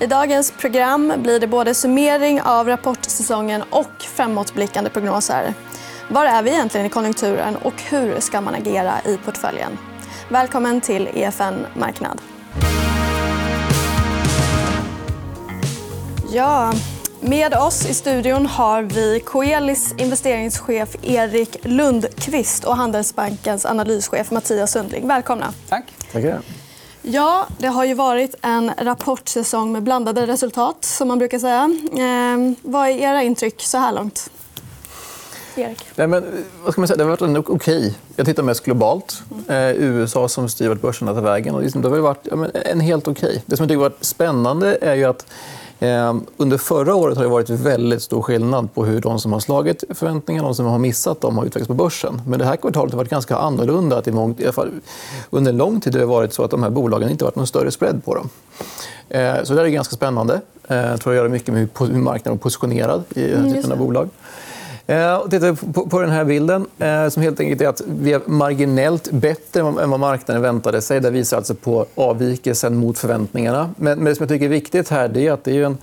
I dagens program blir det både summering av rapportsäsongen och framåtblickande prognoser. Var är vi egentligen i konjunkturen och hur ska man agera i portföljen? Välkommen till EFN Marknad. Ja, med oss i studion har vi Coelis investeringschef Erik Lundqvist och Handelsbankens analyschef Mattias Sundling. Välkomna. Tack. Tackar. Ja, det har ju varit en rapportsäsong med blandade resultat. som man brukar säga. Eh, vad är era intryck så här långt? Erik? Nej, men, vad ska man säga? Det har varit okej. Okay. Jag tittar mest globalt. Eh, USA som styr vart börserna tar vägen. Och liksom, det har varit ja, en helt okej. Okay. Det som jag tycker har varit spännande är ju att eh, under förra året har det varit väldigt stor skillnad på hur de som har slagit förväntningarna och de som har missat dem har utvecklats på börsen. Men det här kvartalet har varit ganska annorlunda. Att i mångt, i fall, under en lång tid har det varit så att de här bolagen inte varit någon större spread på dem. Eh, så det är ganska spännande. Jag tror det har mycket med hur marknaden är positionerad i den här mm, typen av bolag. Eh, tittar vi på den här bilden, eh, som helt enkelt är att vi är marginellt bättre än vad marknaden väntade sig. Det visar alltså på avvikelsen mot förväntningarna. Men det som jag tycker är viktigt här är att det är en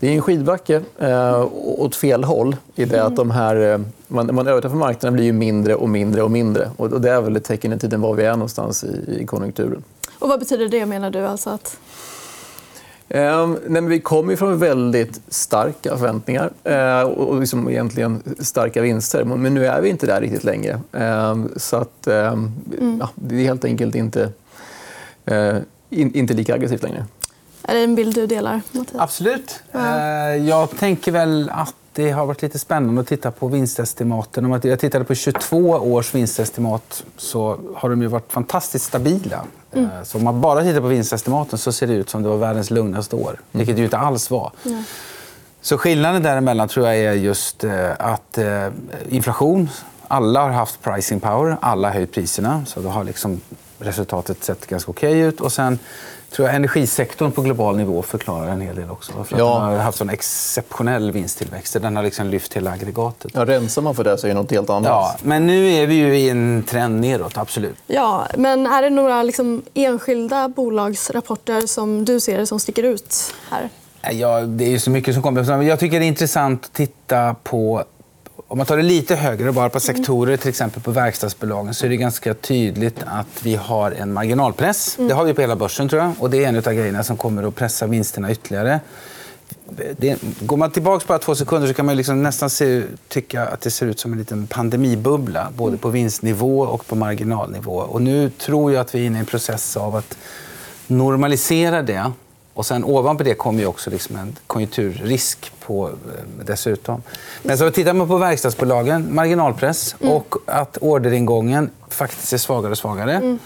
det är en skidbacke eh, åt fel håll. i det att de här, eh, man, man överträffar marknaden blir ju mindre och mindre. och mindre. Och det är väl ett tecken i tiden var vi är någonstans i, i konjunkturen. Och vad betyder det, menar du? Alltså att... Eh, nej, vi kommer från väldigt starka förväntningar eh, och liksom egentligen starka vinster. Men nu är vi inte där riktigt längre. Eh, så att, mm. ja, det är helt enkelt inte, eh, in, inte lika aggressivt längre. Är det en bild du delar, Mattias? Absolut. Ja. Eh, jag tänker väl att det har varit lite spännande att titta på vinstestimaten. Om jag tittade på 22 års vinstestimat så har de ju varit fantastiskt stabila. Mm. Eh, så om man bara tittar på vinstestimaten så ser det ut som det var världens lugnaste år. Mm. Vilket det ju inte alls var. Mm. Så skillnaden däremellan tror jag är just eh, att eh, inflation... Alla har haft pricing power, alla har höjt priserna. Så då har liksom resultatet sett ganska okej okay ut. Och sen tror jag energisektorn på global nivå förklarar en hel del också. För ja. Den har haft sån exceptionell vinsttillväxt. Den har liksom lyft hela aggregatet. Ja, rensar man för det så är det något helt annat. Ja, men nu är vi ju i en trend neråt, absolut. Ja, men är det några liksom, enskilda bolagsrapporter som du ser som sticker ut här? Ja, det är så mycket som kommer. Jag tycker det är intressant att titta på om man tar det lite högre, bara på sektorer, till exempel på verkstadsbolagen, så är det ganska tydligt att vi har en marginalpress. Mm. Det har vi på hela börsen, tror jag. Och det är en av grejerna som kommer att pressa vinsterna ytterligare. Det, går man tillbaka bara två sekunder så kan man liksom nästan se, tycka att det ser ut som en liten pandemibubbla. Både på vinstnivå och på marginalnivå. Och nu tror jag att vi är inne i en process av att normalisera det och sen ovanpå det kommer ju också liksom en konjunkturrisk på, eh, dessutom. Men så tittar man på verkstadsbolagen, marginalpress mm. och att orderingången faktiskt är svagare och svagare. Mm.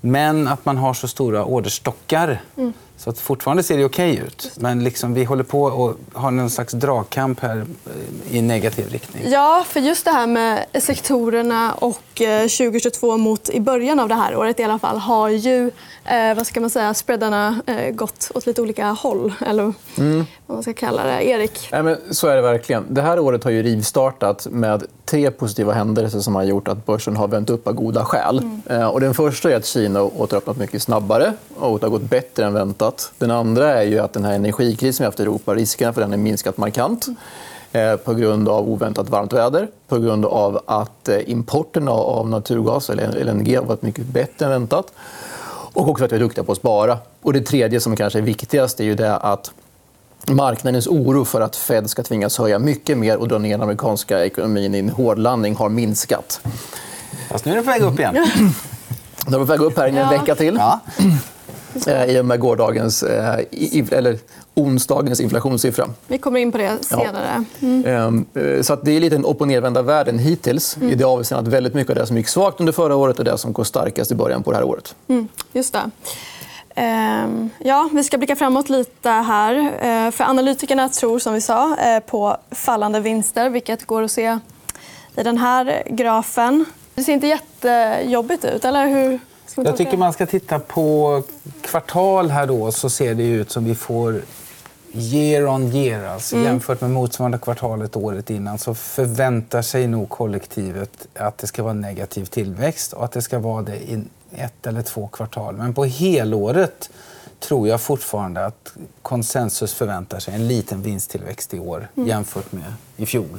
Men att man har så stora orderstockar. Mm. Så att fortfarande ser det okej okay ut. Men liksom vi håller på att ha en slags dragkamp här eh, i negativ riktning. Ja, för just det här med sektorerna och 2022 eh, mot i början av det här året i alla fall har ju eh, vad ska man säga, spreadarna eh, gått åt lite olika håll. Eller mm. Vad man ska kalla det. Erik? Ja, men så är det verkligen. Det här året har ju rivstartat med tre positiva händelser som har gjort att börsen har vänt upp av goda skäl. Mm. Eh, och den första är att Kina har återöppnat mycket snabbare och det har gått bättre än väntat. Den andra är ju att den här energikrisen vi haft i Europa, riskerna för den har minskat markant. Mm på grund av oväntat varmt väder, på grund av att importen av naturgas eller LNG har varit mycket bättre än väntat. Och också att vi är duktiga på att spara. Och det tredje som kanske är viktigast är ju det att marknadens oro för att Fed ska tvingas höja mycket mer och dra ner den amerikanska ekonomin i en hårdlandning har minskat. Fast nu är den på väg upp igen. Den är på väg upp här i en vecka till. Ja. Eh, i och med gårdagens, eh, eller onsdagens inflationssiffra. Vi kommer in på det senare. Mm. Ehm, eh, så att det är lite en upp och nervända världen hittills. Mm. I det avseendet att väldigt mycket av det som gick svagt under förra året är det som går starkast i början på det här året. Mm. Just det. Ehm, ja, vi ska blicka framåt lite här. För analytikerna tror som vi sa på fallande vinster, vilket går att se i den här grafen. Det ser inte jättejobbigt ut, eller hur? Jag tycker man ska titta på kvartal här då så ser det ut som vi får year on year. Alltså, mm. Jämfört med motsvarande kvartalet året innan så förväntar sig nog kollektivet att det ska vara negativ tillväxt och att det ska vara det i ett eller två kvartal. Men på helåret tror jag fortfarande att konsensus förväntar sig en liten vinsttillväxt i år Mm. jämfört med i fjol.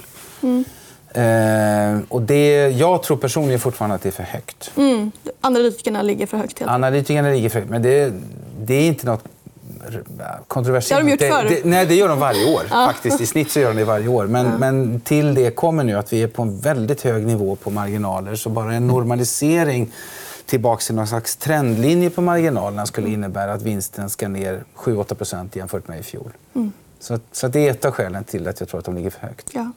Eh, och det, jag tror personligen fortfarande att det är för högt. Mm. Analytikerna ligger för högt. Helt. Analytikerna ligger för högt, men det, det är inte något kontroversiellt. Det har de gjort förr. det, nej, det gör de varje år. faktiskt. I snitt så gör de det varje år. Men, men till det kommer nu att vi är på en väldigt hög nivå på marginaler. Så bara en normalisering tillbaka till någon slags trendlinje på marginalerna skulle Mm. innebära att vinsten ska ner 7-8 procent jämfört med i fjol. Mm. Så, så det är ett av skälen till att jag tror att de ligger för högt. Ja.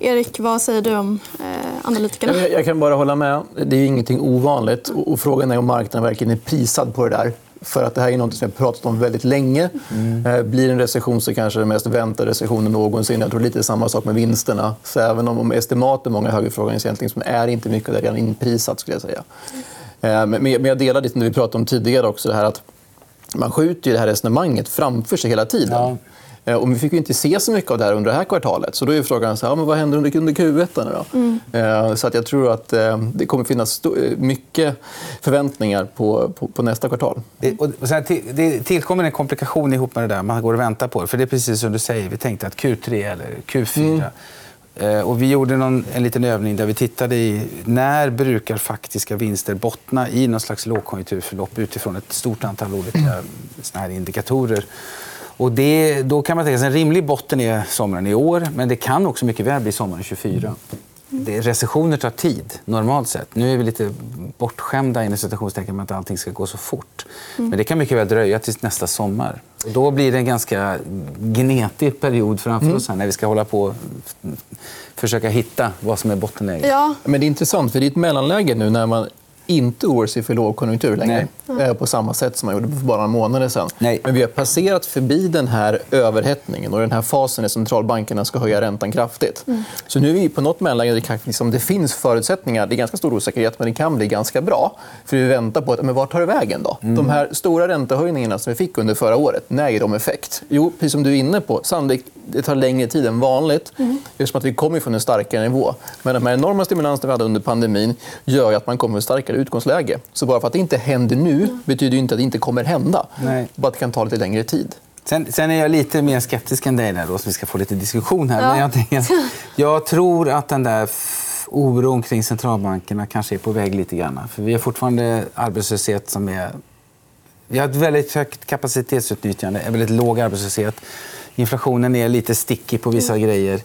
Erik, vad säger du om eh, analytikerna? Jag, jag kan bara hålla med. Det är ju ingenting ovanligt. Och, och frågan är om marknaden verkligen är prisad på det där. För att det här är något som vi har pratat om väldigt länge. Eh, blir det en recession så kanske den mest väntade recessionen någonsin. Jag tror lite samma sak med vinsterna. Så även om, om estimaten många högerfrågor så är inte mycket det redan inprisat. Skulle jag säga. Eh, men, jag delar det som vi pratade om tidigare också. Det här att man skjuter ju det här resonemanget framför sig hela tiden. Ja. Eh, Och vi fick ju inte se så mycket av det här under det här kvartalet. Så då är frågan så här, ja, men vad händer under, under Q1 då? Eh, Så att jag tror att eh, det kommer finnas mycket förväntningar på, på, på nästa kvartal. Det, och sen till, det tillkommer en komplikation ihop med det där. Man går och väntar på det. För det är precis som du säger. Vi tänkte att Q3 eller Q4. Eh, och vi gjorde någon, en liten övning där vi tittade i när brukar faktiska vinster bottna i någon slags lågkonjunkturförlopp utifrån ett stort antal olika såna här indikatorer. Och det, då kan man tänka sig en rimlig botten är sommaren i år, men det kan också mycket väl bli sommaren 24. Det, recessioner tar tid, normalt sett. Nu är vi lite bortskämda inom citationstecken med att allting ska gå så fort. Men det kan mycket väl dröja till nästa sommar. Och då blir det en ganska gnetig period framför oss här när vi ska hålla på och försöka hitta vad som är bottenläget. Ja, Men det är intressant, för det är ett mellanläge nu när man inte oroar sig för lågkonjunktur längre. Mm. eh, På samma sätt som man gjorde för bara några månader sedan. Nej. Men vi har passerat förbi den här överhettningen och den här fasen när centralbankerna ska höja räntan kraftigt. Mm. Så nu är vi på något mellanläge där liksom, det finns förutsättningar. Det är ganska stor osäkerhet, men det kan bli ganska bra. För vi väntar på att, men vart tar det vägen då? De här stora räntehöjningarna som vi fick under förra året, när ger de effekt? Jo, precis som du är inne på, sannolikt det tar längre tid än vanligt eftersom att vi kommer från en starkare nivå. Men de här enorma stimulanserna vi hade under pandemin gör att man kommer med starkare utgångsläge. Så bara för att det inte händer nu betyder inte att det inte kommer hända. Nej. Bara att det kan ta lite längre tid. Sen, sen är jag lite mer skeptisk än dig, där, då, så vi ska få lite diskussion här. Ja. Men jag, tänker, jag tror att den där oron kring centralbankerna kanske är på väg lite grann. För vi har fortfarande arbetslöshet som är... Vi har ett väldigt högt kapacitetsutnyttjande, en väldigt låg arbetslöshet. Inflationen är lite sticky på vissa grejer.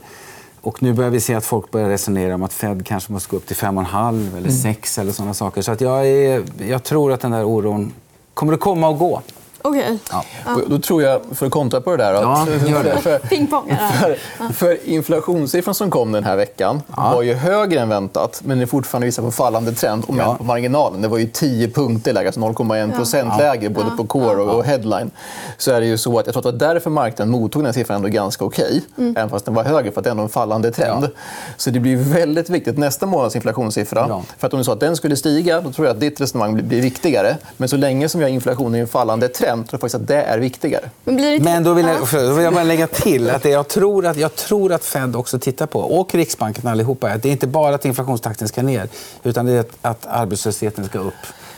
Och nu börjar vi se att folk börjar resonera om att Fed kanske måste gå upp till 5,5 eller 6 eller sådana saker. Så att jag, är, jag tror att den där oron kommer att komma och gå. Okej. Ja. Då tror jag, för att kontra på det där... Ja, gör det. För. Ja. för, för inflationssiffran som kom den här veckan var ju högre än väntat men det är fortfarande visar på fallande trend. Om Ja. på marginalen. Det var ju 10 punkter lägre, alltså 0,1 procent lägre både på core och headline. Så är det ju så att jag tror att det var därför marknaden mottog den här siffran ändå ganska okej. Även fast den var högre, för att det är ändå en fallande trend. Ja. Så det blir väldigt viktigt nästa månads inflationssiffra. Ja. För att om du sa att den skulle stiga, då tror jag att ditt resonemang blir, blir viktigare. Men så länge som vi har inflation i en fallande trend, tror jag faktiskt att det är viktigare. Men det. Men då vill, Ja. jag, då vill jag bara lägga till att det jag tror att, jag tror att Fed också tittar på, och Riksbanken allihopa, är att det är inte bara att inflationstakten ska ner, utan det är att, att arbetslösheten ska upp.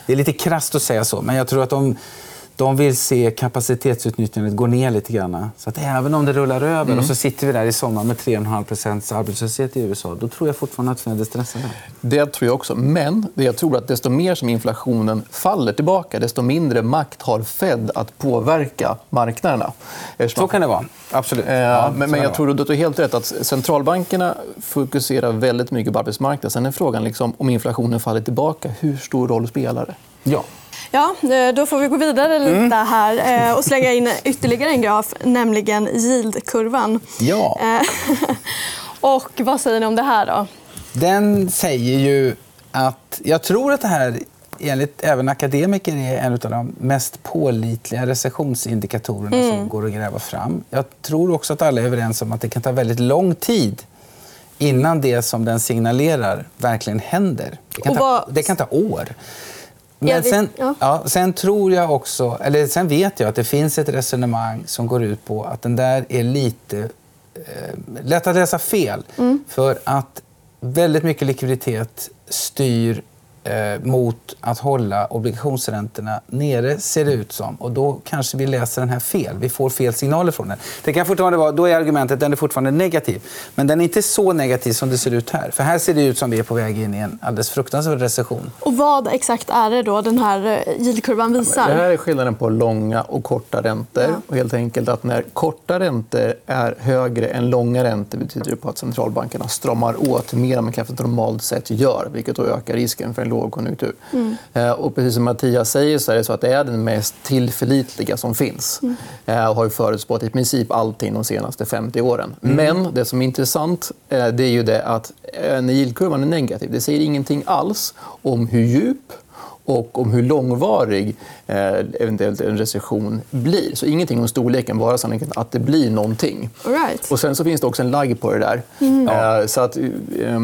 Det är lite krasst att säga så, men jag tror att de, de vill se kapacitetsutnyttjandet gå ner lite grann. Så att även om det rullar över och så sitter vi där i sommar med 3,5 procents arbetslöshet i USA, då tror jag fortfarande att Fed är stressade. Det tror jag också. Men jag tror att desto mer som inflationen faller tillbaka, desto mindre makt har Fed att påverka marknaderna. Eftersom Så kan det vara. Absolut. Eh, Ja, så men, men jag tror att du har helt rätt att centralbankerna fokuserar väldigt mycket på arbetsmarknaden. Sen är frågan liksom, om inflationen faller tillbaka, hur stor roll spelar det? Ja. Ja, eh, då får vi gå vidare lite Mm. här eh, och slänga in ytterligare en graf, nämligen yieldkurvan. ja. Eh, Och vad säger ni om det här? då? Den säger ju att... Jag tror att det här, enligt även akademiker, är en av de mest pålitliga recessionsindikatorerna som går att gräva fram. Jag tror också att alla är överens om att det kan ta väldigt lång tid innan det som den signalerar verkligen händer. Det kan, ta, det kan ta år. Men sen, ja. ja, sen tror jag också, eller sen vet jag att det finns ett resonemang som går ut på att den där är lite eh, lätt att läsa fel. Mm. För att väldigt mycket likviditet styr eh, mot att hålla obligationsräntorna nere, ser det ut som. Och då kanske vi läser den här fel. Vi får fel signaler från den. Det kan fortfarande vara, då är argumentet att den är fortfarande negativ. Men den är inte så negativ som det ser ut här. För här ser det ut som vi är på väg in i en alldeles fruktansvärd recession. Och vad exakt är det då den här eh, yieldkurvan visar? Det här är skillnaden på långa och korta räntor. Ja. Och helt enkelt att när korta räntor är högre än långa räntor betyder det på att centralbankerna stramar åt mer än man kanske normalt sett gör, vilket då ökar risken för en lågkonjunktur. Mm. Eh, och precis som Mattias säger så är det så att det är den mest tillförlitliga som finns. Mm. Eh, och har förutspått i princip allting de senaste 50 åren. Mm. Men det som är intressant eh, det är ju det att när yieldkurvan är negativ, det säger ingenting alls om hur djup och om hur långvarig eh, eventuellt en recession blir. Så ingenting om storleken, bara sannolikheten att det blir någonting. right. Och sen så finns det också en lagg på det där. Mm. Eh, så att, eh,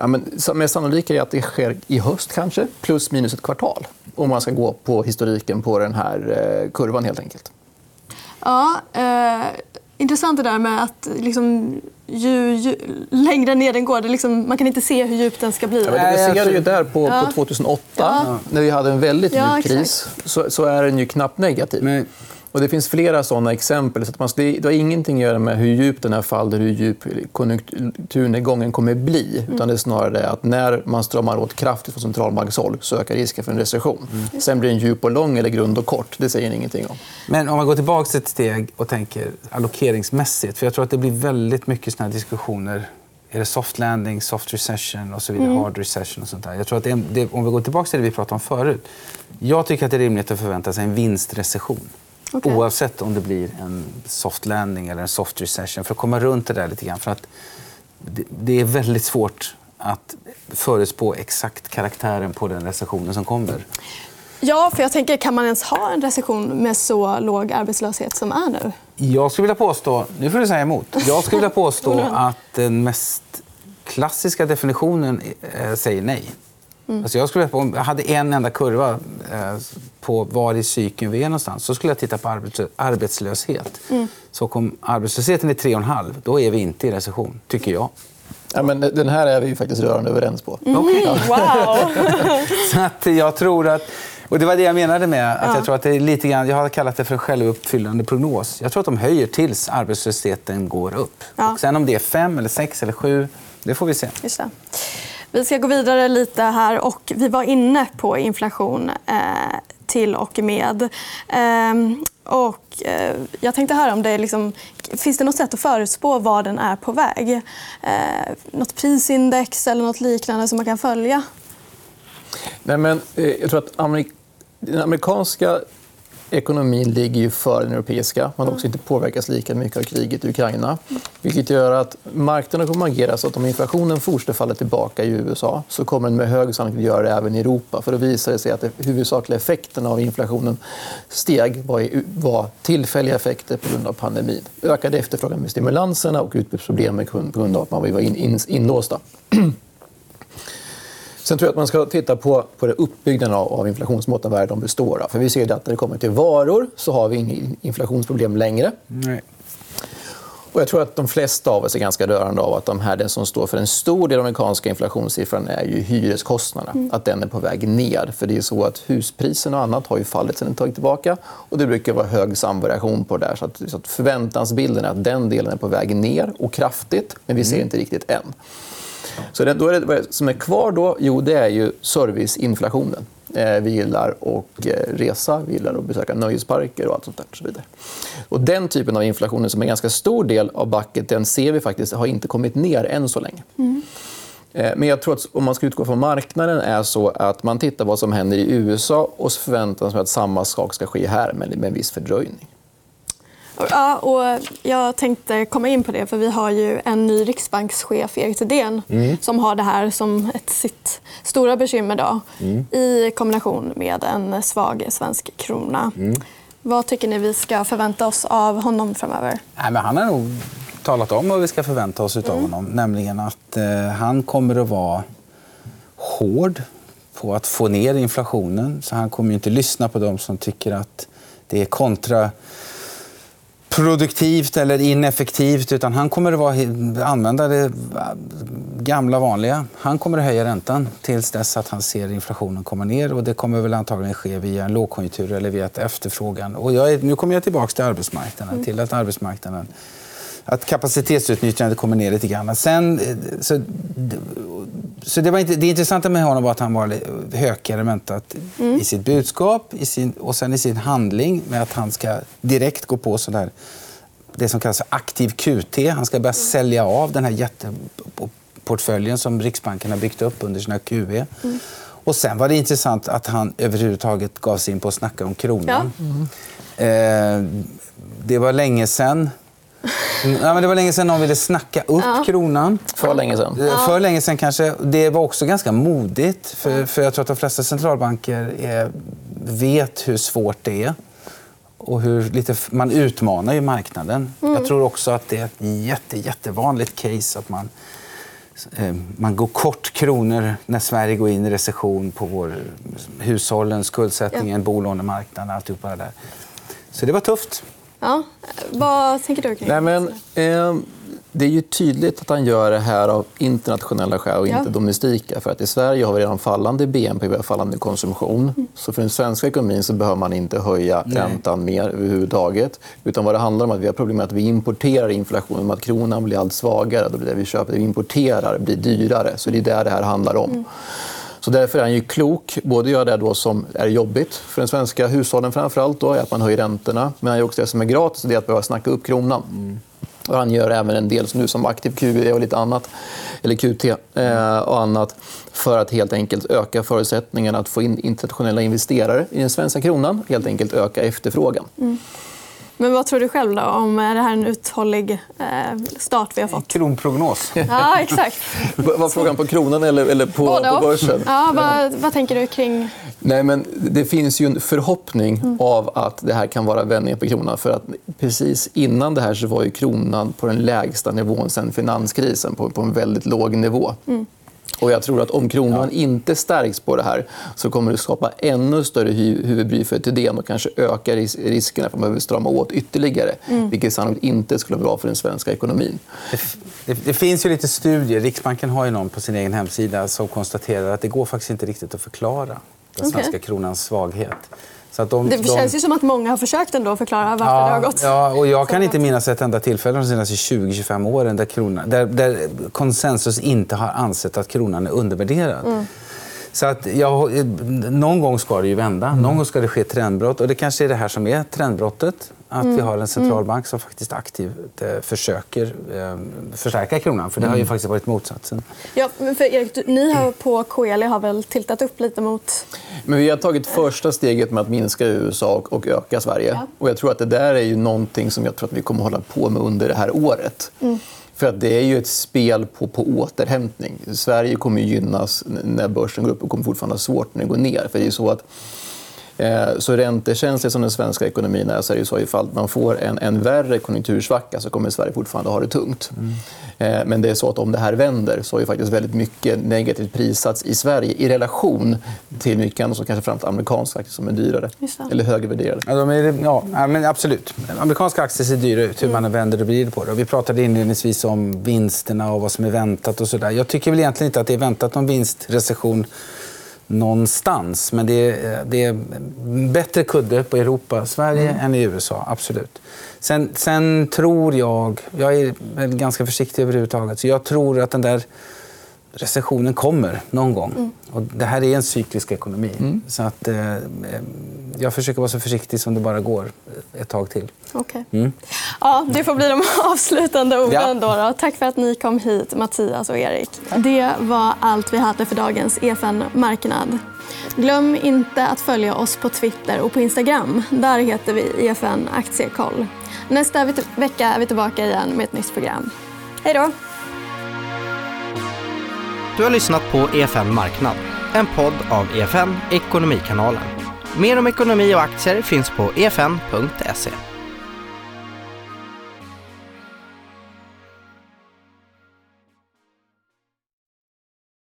Ja, men mest sannolikt är att det sker i höst, kanske, plus minus ett kvartal om man ska gå på historiken på den här eh, kurvan. helt enkelt. Ja, eh, intressant det där med att liksom, ju, ju längre ner den går, det liksom, man kan inte se hur djup den ska bli. Ja, det ser ju där på, ja. på 2008, ja. när vi hade en väldigt djup kris. Så, så, är den ju knappt negativ. Men och det finns flera såna exempel. Så att man, det har ingenting att göra med hur djup den här faller, hur djup konjunkturnedgången kommer bli. Utan det är snarare att när man stramar åt kraftigt från centralbankshåll så ökar risken för en recession. Mm. Sen blir den djup och lång eller grund och kort. Det säger ingenting om. Men om man går tillbaka ett steg och tänker allokeringsmässigt. För jag tror att det blir väldigt mycket såna diskussioner är det soft landing, soft recession och så vidare, mm. hard recession och sånt där. Jag tror att det, om vi går tillbaka till det vi pratade om förut. Jag tycker att det är rimligt att förvänta sig en vinstrecession. Okay. Oavsett om det blir en soft landing eller en soft recession. För att komma runt det där lite grann. För att det är väldigt svårt att förutspå exakt karaktären på den recessionen som kommer. Ja, för jag tänker, kan man ens ha en recession med så låg arbetslöshet som är nu? Jag skulle vilja påstå, nu får du säga emot, jag skulle vilja påstå att den mest klassiska definitionen eh, säger nej. Mm. Alltså jag skulle, om jag hade en enda kurva eh, på var i cykeln vi är någonstans så skulle jag titta på arbetslöshet. Mm. Så om arbetslösheten är 3,5 då är vi inte i recession, tycker jag. Ja, men den här är vi faktiskt rörande överens på. Mm. Okay. Wow. så att jag tror att... Och det var det jag menade med att ja. jag tror att det är lite grann, jag har kallat det för självuppfyllande prognos. Jag tror att de höjer tills arbetslösheten går upp. Ja. Och sen om det är 5, eller 6 eller 7, det får vi se. Just det. Vi ska gå vidare lite här. och Vi var inne på inflation eh, till och med. Eh, och, eh, jag tänkte höra om det liksom, finns det något sätt att förutspå var den är på väg. Eh, något prisindex eller något liknande som man kan följa? Nej, men, eh, jag tror att amerik den amerikanska ekonomin ligger ju före den europeiska. Man också inte påverkas lika mycket av kriget i Ukraina. Vilket gör att marknaden kommer att agera så att om inflationen fortsätter falla tillbaka i USA så kommer den med hög sannolikhet göra det även i Europa. För då visar det sig att de huvudsakliga effekterna av inflationen steg var tillfälliga effekter på grund av pandemin. Ökade efterfrågan med stimulanserna och utbudsproblem på grund av att man var inlåsta. Sen tror jag att man ska titta på, på det uppbyggnaden av, av inflationsmåtten, vad de består av. För vi ser att när det kommer till varor så har vi inget inflationsproblem längre. Nej. Och jag tror att de flesta av oss är ganska rörande av att de här, den som står för en stor del av den amerikanska inflationssiffran är ju hyreskostnaderna. Mm. Att den är på väg ner. För det är så att huspriserna och annat har ju fallit sedan ett tag tillbaka. Och det brukar vara hög samvariation på det där. Så att, så att förväntansbilden är att den delen är på väg ner och kraftigt. Men vi ser mm. inte riktigt än. Så det, då är det, vad som är kvar då? Jo, det är ju serviceinflationen. Eh, vi gillar att eh, resa, vi gillar att besöka nöjesparker och allt sånt där. Och så vidare. Och den typen av inflation, som är en ganska stor del av bucket, den ser vi faktiskt har inte kommit ner än så länge. Mm. Eh, men jag tror att om man ska utgå från marknaden är så att man tittar vad som händer i USA och så förväntar sig att samma sak ska ske här, men med en viss fördröjning. Ja, och jag tänkte komma in på det. för Vi har ju en ny riksbankschef, Erik Thedéen mm. som har det här som ett sitt stora bekymmer då, mm. i kombination med en svag svensk krona. Mm. Vad tycker ni vi ska förvänta oss av honom framöver? Nej, men han har nog talat om vad vi ska förvänta oss av mm. honom. Nämligen att eh, han kommer att vara hård på att få ner inflationen. Så han kommer inte lyssna på dem som tycker att det är kontra produktivt eller ineffektivt utan han kommer att vara, använda det gamla vanliga. Han kommer att höja räntan tills dess att han ser inflationen komma ner. och Det kommer väl antagligen ske via en lågkonjunktur eller via efterfrågan. Och jag nu kommer jag tillbaka till arbetsmarknaden. Mm. Till att arbetsmarknaden att kapacitetsutnyttjandet kommer ner lite grann. Sen, så, så det, var inte, det intressanta med honom var att han var hökigare väntat mm. i sitt budskap i sin, och sen i sin handling med att han ska direkt gå på sådär, det som kallas för aktiv QT. Han ska börja sälja av den här jätteportföljen som Riksbanken har byggt upp under sina QE. Mm. Och sen var det intressant att han överhuvudtaget gav sig in på att snacka om kronan. Ja. Mm. Eh, det var länge sen Ja, men det var länge sedan någon ville snacka upp ja. kronan. För länge sedan. Ja. För länge sedan kanske. Det var också ganska modigt. För, för jag tror att de flesta centralbanker är, vet hur svårt det är. Och hur lite, man utmanar ju marknaden. Mm. Jag tror också att det är ett jätte, jättevanligt case att man, eh, man går kort kronor när Sverige går in i recession på vår, hushållen, skuldsättningen, ja. bolånemarknaden, alltihopa det där. Så det var tufft. Ja. Vad tänker du kring Nej, men, eh, Det är ju tydligt att han gör det här av internationella skäl och inte ja. domestika. För att I Sverige har vi redan fallande BNP och fallande konsumtion. Mm. Så för den svenska ekonomin så behöver man inte höja Nej. räntan mer överhuvudtaget. Utan vad det handlar om att vi har problem med att vi importerar inflationen. Med att kronan blir allt svagare. Då blir det vi köper, det vi importerar blir dyrare. Så det är det det här handlar om. Mm. Så därför är han ju klok. Både gör det då som är jobbigt för den svenska hushållen framförallt då, är att man höjer räntorna. Men han gör också det som är gratis, det är att behöva snacka upp kronan. Mm. Och han gör även en del nu som aktiv QE och lite annat, eller QT eh, och annat för att helt enkelt öka förutsättningarna att få in internationella investerare i den svenska kronan. Helt enkelt öka efterfrågan. Mm. Men vad tror du själv då, om det här är en uthållig eh, start vi har fått? Kronprognos. Ja, exakt. var frågan på kronan eller, eller på, på börsen? Ja, vad, vad, tänker du kring... Nej, men det finns ju en förhoppning mm. av att det här kan vara vändningen på kronan. För att precis innan det här så var ju kronan på den lägsta nivån sen finanskrisen, på, på en väldigt låg nivå. Mm. Och jag tror att om kronan ja. inte stärks på det här så kommer det skapa ännu större huvudbry för Thedéen och kanske öka riskerna för att man behöver strama åt ytterligare. Mm. Vilket sannolikt inte skulle vara bra för den svenska ekonomin. Det, det, det, finns ju lite studier. Riksbanken har ju någon på sin egen hemsida som konstaterar att det går faktiskt inte riktigt att förklara den svenska okay. kronans svaghet. Så de, det känns ju som att många har försökt ändå förklara varför ja, det har gått ja, och Jag kan inte minnas ett enda tillfälle de senaste 20-25 åren där, kronan, där, där, konsensus inte har ansett att kronan är undervärderad. Mm. Så att, ja, någon gång ska det ju vända. Någon gång ska det ske trendbrott. Och det kanske är det här som är trendbrottet. Att mm. vi har en centralbank som faktiskt aktivt eh, försöker eh, förstärka kronan. För det har ju mm. faktiskt varit motsatsen. Ja, men för Erik, ni har på Coeli har väl tiltat upp lite mot... Men vi har tagit första steget med att minska USA och öka Sverige. Ja. Och jag tror att det där är ju någonting som jag tror att vi kommer att hålla på med under det här året. Mm. För att det är ju ett spel på, på återhämtning. Sverige kommer gynnas när börsen går upp och kommer fortfarande ha svårt när det går ner. För det är så att så räntekänslig som den svenska ekonomin är så är det så ifall man får en, en värre konjunktursvacka så kommer Sverige fortfarande ha det tungt. Mm. Men det är så att om det här vänder så har ju faktiskt väldigt mycket negativt prissats i Sverige i relation till mycket annat, som kanske framför amerikanska aktier som är dyrare eller högvärderade. Ja, de är, ja, men absolut. Amerikanska aktier ser dyra ut, hur man mm. vänder och vrider på det. vi pratade inledningsvis om vinsterna och vad som är väntat. och så där. Jag tycker väl egentligen inte att det är väntat någon vinstrecession någonstans. Men det är, det är bättre kudde på Europa, Sverige mm. än i USA. Absolut. Sen, sen tror jag... Jag är ganska försiktig överhuvudtaget. Så jag tror att den där recessionen kommer någon gång. Mm. Och det här är en cyklisk ekonomi. Mm. Så att, eh, jag försöker vara så försiktig som det bara går ett tag till. Okay. Mm. Ja, det får bli de avslutande orden. Ja. Då, Tack för att ni kom hit, Mattias och Erik. Det var allt vi hade för dagens EFN Marknad. Glöm inte att följa oss på Twitter och på Instagram. Där heter vi EFN Aktiekoll. Nästa vecka är vi tillbaka igen med ett nytt program. Hej då! Du har lyssnat på EFN Marknad, en podd av EFN Ekonomikanalen. Mer om ekonomi och aktier finns på efn.se.